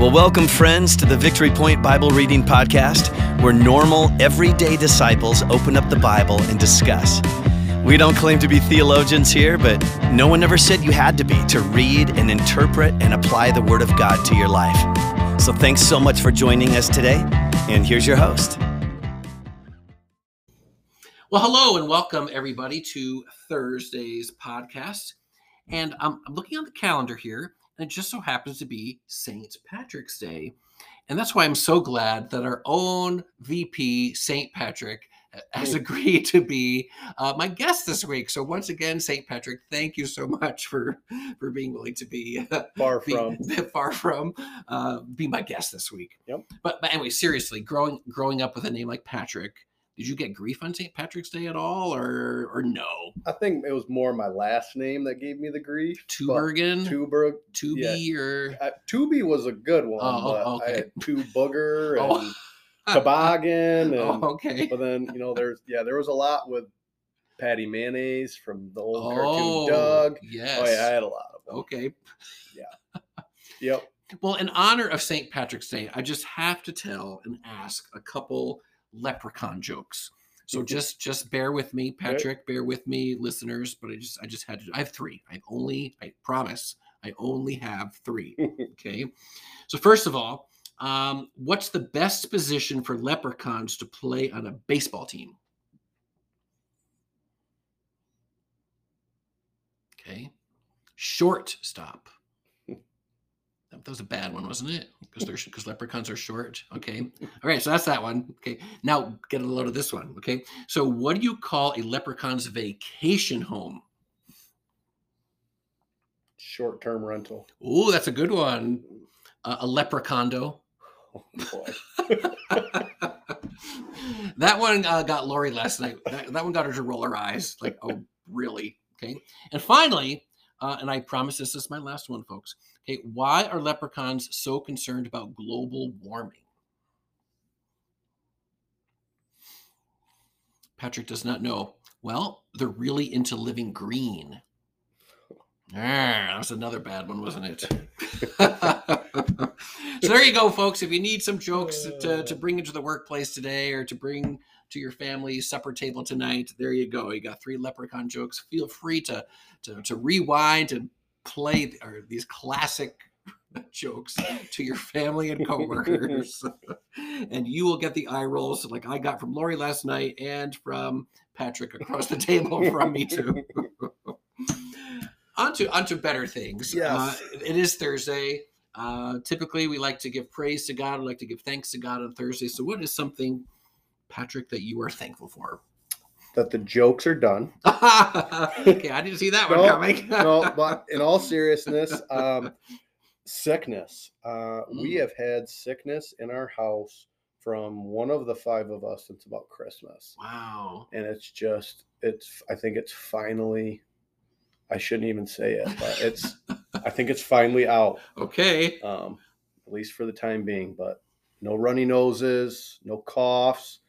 Well, welcome, friends, to the Victory Point Bible Reading Podcast, where normal, everyday disciples open up the Bible and discuss. We don't claim to be theologians here, but no one ever said you had to be to read and interpret and apply the Word of God to your life. So thanks so much for joining us today, and here's your host. Well, hello and welcome everybody to Thursday's podcast. And um, I'm looking on the calendar here, and it just so happens to be St. Patrick's Day. And that's why I'm so glad that our own VP, St. Patrick, has agreed to be uh, my guest this week. So once again, St. Patrick, thank you so much for for being willing to be far be, from far from uh, be my guest this week. Yep. But, but anyway, seriously, growing growing up with a name like Patrick, did you get grief on St. Patrick's Day at all, or or no? I think it was more my last name that gave me the grief. Tubergen, Tuberg. Tubi, or Uh, Tubi was a good one, Oh, but oh, okay. I had two booger Oh. and toboggan, and oh, okay. but then you know there's yeah there was a lot with Patty Mayonnaise from the old Oh, cartoon Doug. Yes. Oh yeah, I had a lot of them. Okay. Yeah. yep. Well, in honor of St. Patrick's Day, I just have to tell and ask a couple leprechaun jokes. So just just bear with me, Patrick. Bear with me, listeners. But I just I just had to. I have three. I only I promise I only have three. Okay. So first of all, um, what's the best position for leprechauns to play on a baseball team? Okay. Shortstop. That was a bad one, wasn't it? Because they're because leprechauns are short. Okay. All right. So that's that one. Okay. Now get a load of this one. Okay. So what do you call a leprechaun's vacation home? Short term rental. Oh, that's a good one. Uh, a leprechondo. Oh boy. that one uh, got Lori last night. That, that one got her to roll her eyes. Like, oh, really? Okay. And finally, uh, and I promise this is my last one, folks. Okay. Why are leprechauns so concerned about global warming? Patrick does not know. Well, they're really into living green. Ah, that was another bad one, wasn't it? so there you go, folks. If you need some jokes to, to bring into the workplace today or to bring to your family supper table tonight, there you go. You got three leprechaun jokes. Feel free to to, to rewind and play or these classic jokes to your family and coworkers, and you will get the eye rolls like I got from Lori last night and from Patrick across the table from me too. onto onto better things. Yes. Uh, it is Thursday. Uh, typically, we like to give praise to God. We like to give thanks to God on Thursday. So, what is something, Patrick, that you are thankful for? That the jokes are done. okay, I didn't see that one No, coming. no, but in all seriousness, um, sickness. Uh, We Mm. have had sickness in our house from one of the five of us since about Christmas, wow. and it's just it's. I think it's finally. I shouldn't even say it, but it's. I think it's finally out, Okay. um, at least for the time being. But no runny noses, no coughs,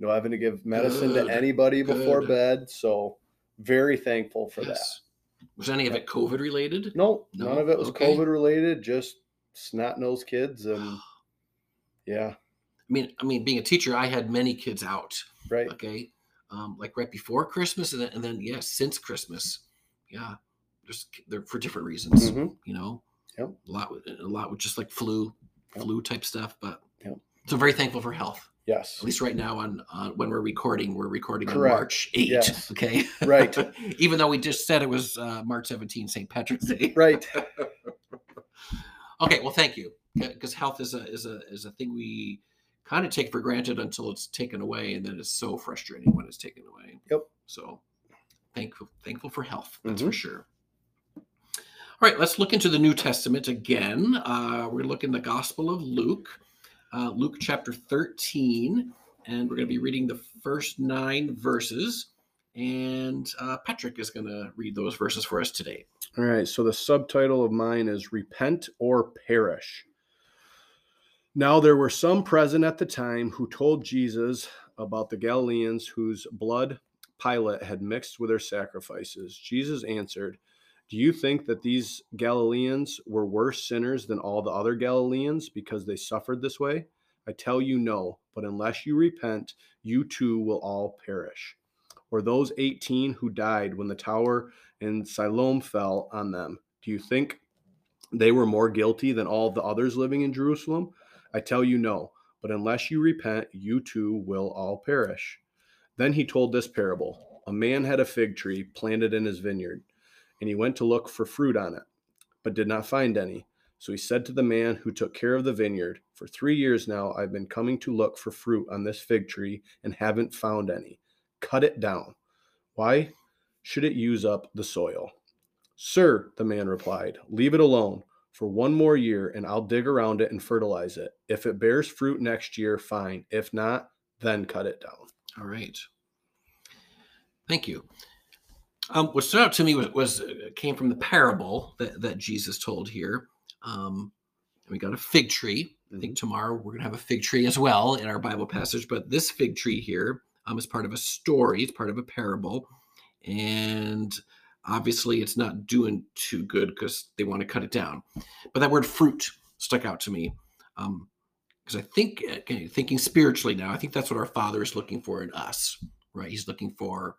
no having to give medicine Good, to anybody before bed. So very thankful for that. Was any of it COVID related? No, No? none of it was Okay. COVID related. Just snot nosed kids, and yeah, I mean, I mean, being a teacher, I had many kids out. right. Okay, um, like right before Christmas, and then, and then yeah, since Christmas, yeah, just they're for different reasons. Mhm. You know, Yep. a lot, a lot with just like flu, Yep. flu type stuff. But Yep. so very thankful for health. Yes, At least right now, on when we're recording, we're recording Correct. on March 8. Yes. Okay, Right. Even though we just said it was uh, March 17, St. Patrick's Day. right. Okay, well, thank you, because health is a is a is a thing we kind of take for granted until it's taken away, and then it's so frustrating when it's taken away. Yep. So, thankful thankful for health. That's for Mhm. sure. All right, let's look into the New Testament again. Uh, we're looking the Gospel of Luke, uh, Luke chapter thirteen, and we're going to be reading the first nine verses. And uh, Patrick is going to read those verses for us today. All right. So the subtitle of mine is Repent or Perish. Now there were some present at the time who told Jesus about the Galileans whose blood Pilate had mixed with their sacrifices. Jesus answered, Do you think that these Galileans were worse sinners than all the other Galileans because they suffered this way? I tell you no, but unless you repent, you too will all perish. Or those 18 who died when the tower in Siloam fell on them, do you think they were more guilty than all the others living in Jerusalem? I tell you no, but unless you repent, you too will all perish. Then he told this parable A man had a fig tree planted in his vineyard, and he went to look for fruit on it, but did not find any. So he said to the man who took care of the vineyard, For three years now I've been coming to look for fruit on this fig tree and haven't found any. Cut it down. Why should it use up the soil? Sir, the man replied, leave it alone for one more year and I'll dig around it and fertilize it. If it bears fruit next year, fine. If not, then cut it down. All right. Thank you. Um, what stood out to me was, was uh, came from the parable that, that Jesus told here. Um, we got a fig tree. I think tomorrow we're going to have a fig tree as well in our Bible passage, but this fig tree here um, is part of a story, it's part of a parable. And obviously, it's not doing too good because they want to cut it down. But that word fruit stuck out to me. Um, because I think, okay, thinking spiritually now, I think that's what our Father is looking for in us, right? He's looking for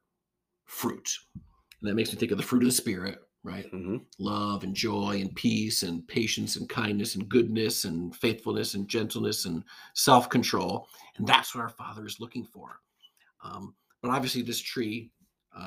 fruit. And that makes me think of the fruit of the Spirit, right? Mm-hmm. Love and joy and peace and patience and kindness and goodness and faithfulness and gentleness and self control. And that's what our Father is looking for. Um, but obviously, this tree, uh,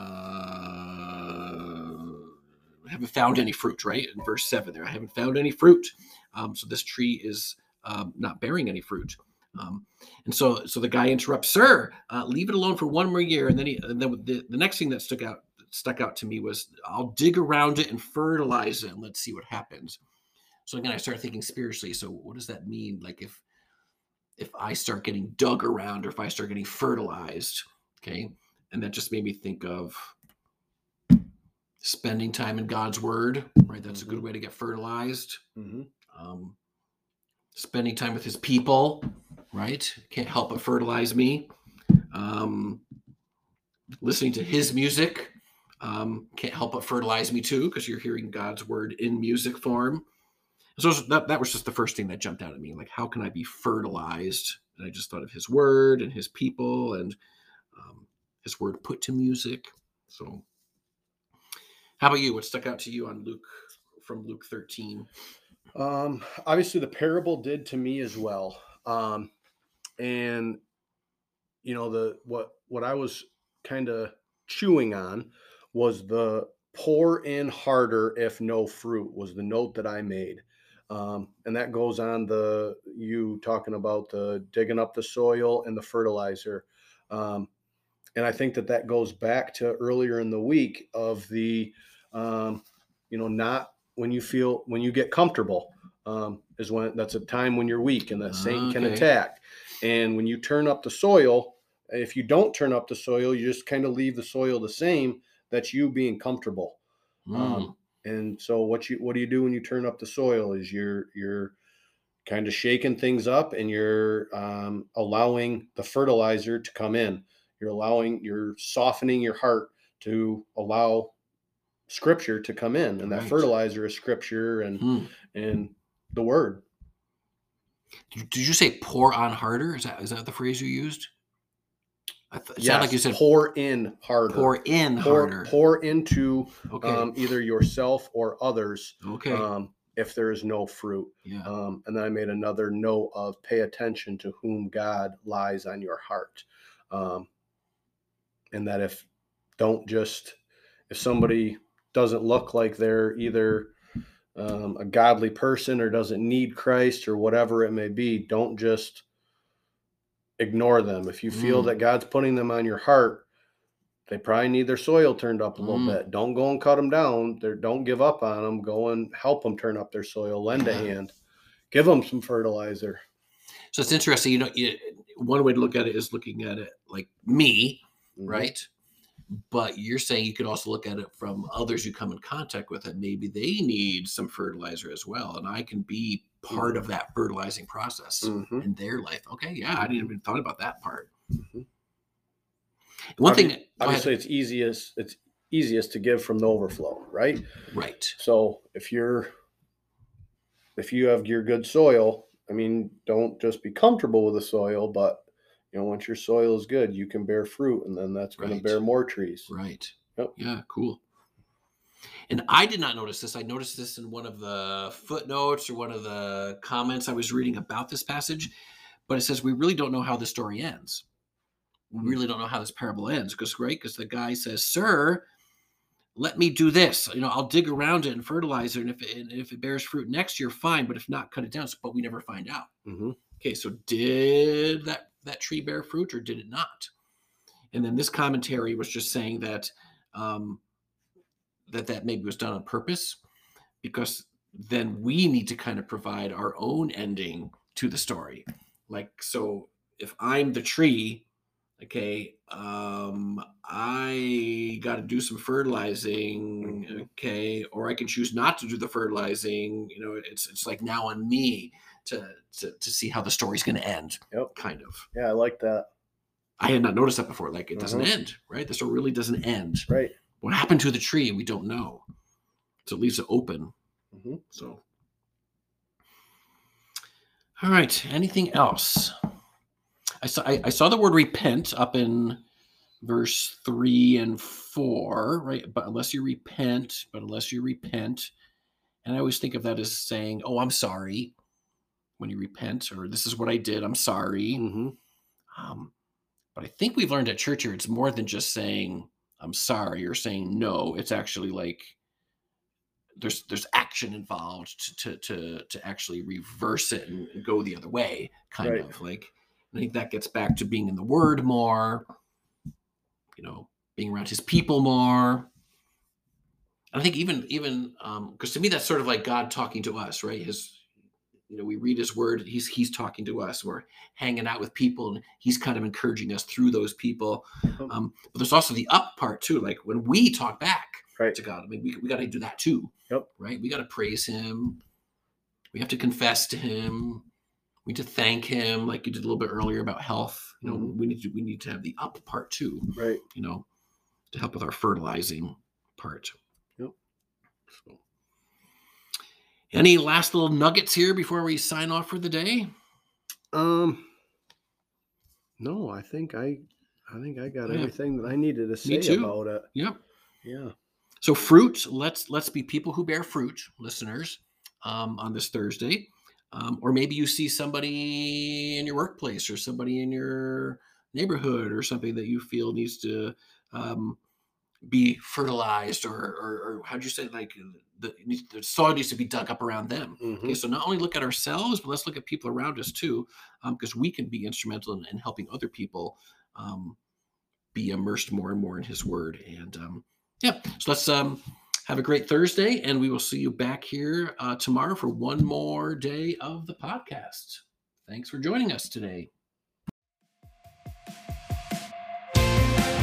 I haven't found any fruit, right? In verse 7 there, I haven't found any fruit. Um, so this tree is um, not bearing any fruit. Um, and so, so the guy interrupts, "Sir, uh, leave it alone for one more year." And then, he, and then the, the next thing that stuck out stuck out to me was, "I'll dig around it and fertilize it, and let's see what happens." So again, I started thinking spiritually. So, what does that mean? Like if if I start getting dug around, or if I start getting fertilized, okay, and that just made me think of spending time in God's Word. Right, that's a good way to get fertilized Mm-hmm. um, spending time with his people, right? Can't help but fertilize me. Um, listening to his music um, can't help but fertilize me too, because you're hearing God's word in music form. So that, that was just the first thing that jumped out at me. Like, how can I be fertilized? And I just thought of his word and his people and um, his word put to music. So, how about you? What stuck out to you on Luke from Luke 13? Um, obviously, the parable did to me as well. Um, and you know the what what I was kind of chewing on was the pour in harder if no fruit was the note that I made. Um, and that goes on the you talking about the digging up the soil and the fertilizer. Um, and I think that that goes back to earlier in the week of the, um, you know, not when you feel when you get comfortable um, is when that's a time when you're weak and that Satan can attack. And when you turn up the soil, if you don't turn up the soil, you just kind of leave the soil the same. That's you being comfortable. Mm, Um, and so what you what do you do when you turn up the soil is you're you're kind of shaking things up and you're um, allowing the fertilizer to come in. You're allowing you're softening your heart to allow scripture to come in, and that fertilizer is scripture and mm. and the word. Did did you say pour on harder? Is that is that the phrase you used? It sounded like you said pour in harder. pour in pour, harder. pour into okay. um, either yourself or others okay. um, if there is no fruit. yeah. Um, and then I made another note of pay attention to whom God lies on your heart. Um, and that if don't just, if somebody doesn't look like they're either um, a godly person or doesn't need Christ or whatever it may be, don't just ignore them. If you feel Mm. that God's putting them on your heart, they probably need their soil turned up a little Mm. bit. Don't go and cut them down. They're, don't give up on them. Go and help them turn up their soil. Lend a hand. Give them some fertilizer. So it's interesting. You know, you, one way to look at it is looking at it like me, Mhm. right? But you're saying you could also look at it from others you come in contact with, and maybe they need some fertilizer as well, and I can be part of that fertilizing process Mhm. in their life. Okay, yeah, I didn't even thought about that part. Mhm. One Obvi- thing, go ahead. Obviously, it's easiest. It's easiest to give from the overflow, right? Right. So if you're if you have your good soil, I mean, don't just be comfortable with the soil, but you know, once your soil is good, you can bear fruit, and then that's going Right. to bear more trees. Right. Yep. Yeah, cool. And I did not notice this. I noticed this in one of the footnotes or one of the comments I was reading about this passage. But it says we really don't know how the story ends. We really don't know how this parable ends because, right? Because the guy says, "Sir, let me do this. You know, I'll dig around it and fertilize it, and if it, and if it bears fruit next year, fine. But if not, cut it down." But we never find out. hmm Okay, so did that that tree bear fruit or did it not? And then this commentary was just saying that um, that that maybe was done on purpose, because then we need to kind of provide our own ending to the story. Like, so if I'm the tree, okay, um, I got to do some fertilizing, Mhm. okay, or I can choose not to do the fertilizing. You know, it's it's like now on me to to, to see how the story's going to end. Yep. Kind of. Yeah, I like that. I had not noticed that before. Like it doesn't Mhm. end, right? The story really doesn't end. Right. What happened to the tree? We don't know. So it leaves it open. hmm So, all right. Anything else? I saw I, I saw the word repent up in verse three and four, right? But unless you repent, but unless you repent, and I always think of that as saying, "Oh, I'm sorry," when you repent, or "This is what I did. I'm sorry." hmm Um, but I think we've learned at church here it's more than just saying I'm sorry or saying no. It's actually like there's there's action involved to to to, to actually reverse it and, go the other way, kind Right. of like. I think that gets back to being in the Word more, you know, being around His people more. I think even even because to me that's sort of like God talking to us, right? His you know we read His Word, He's He's talking to us. We're hanging out with people and he's kind of encouraging us through those people um, but there's also the up part too like when we talk back Right. to god i mean we, we got to do that too Yep. right we got to praise him we have to confess to him we need to thank him like you did a little bit earlier about health you know Mhm. we need to we need to have the up part too Right. you know to help with our fertilizing part Yep. so any last little nuggets here before we sign off for the day Um. No, I think I, I think I got Yeah. everything that I needed to say about it. yep Yeah. So fruit, let's let's be people who bear fruit, listeners, um, on this Thursday. Um, or maybe you see somebody in your workplace or somebody in your neighborhood or something that you feel needs to um, be fertilized or, or, or how'd you say like the, the soil needs to be dug up around them. Mhm. Okay, so not only look at ourselves, but let's look at people around us too, because we can be instrumental in, in helping other people um, be immersed more and more in His Word. And um, yeah, so let's um, have a great Thursday, and we will see you back here uh, tomorrow for one more day of the podcast. Thanks for joining us today.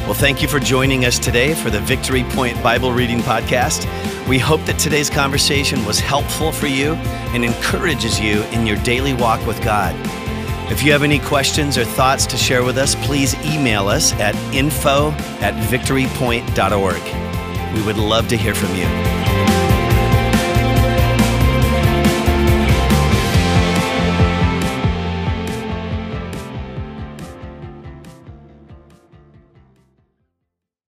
Well, thank you for joining us today for the Victory Point Bible Reading Podcast. We hope that today's conversation was helpful for you and encourages you in your daily walk with God. If you have any questions or thoughts to share with us, please email us at info at victorypoint.org. We would love to hear from you.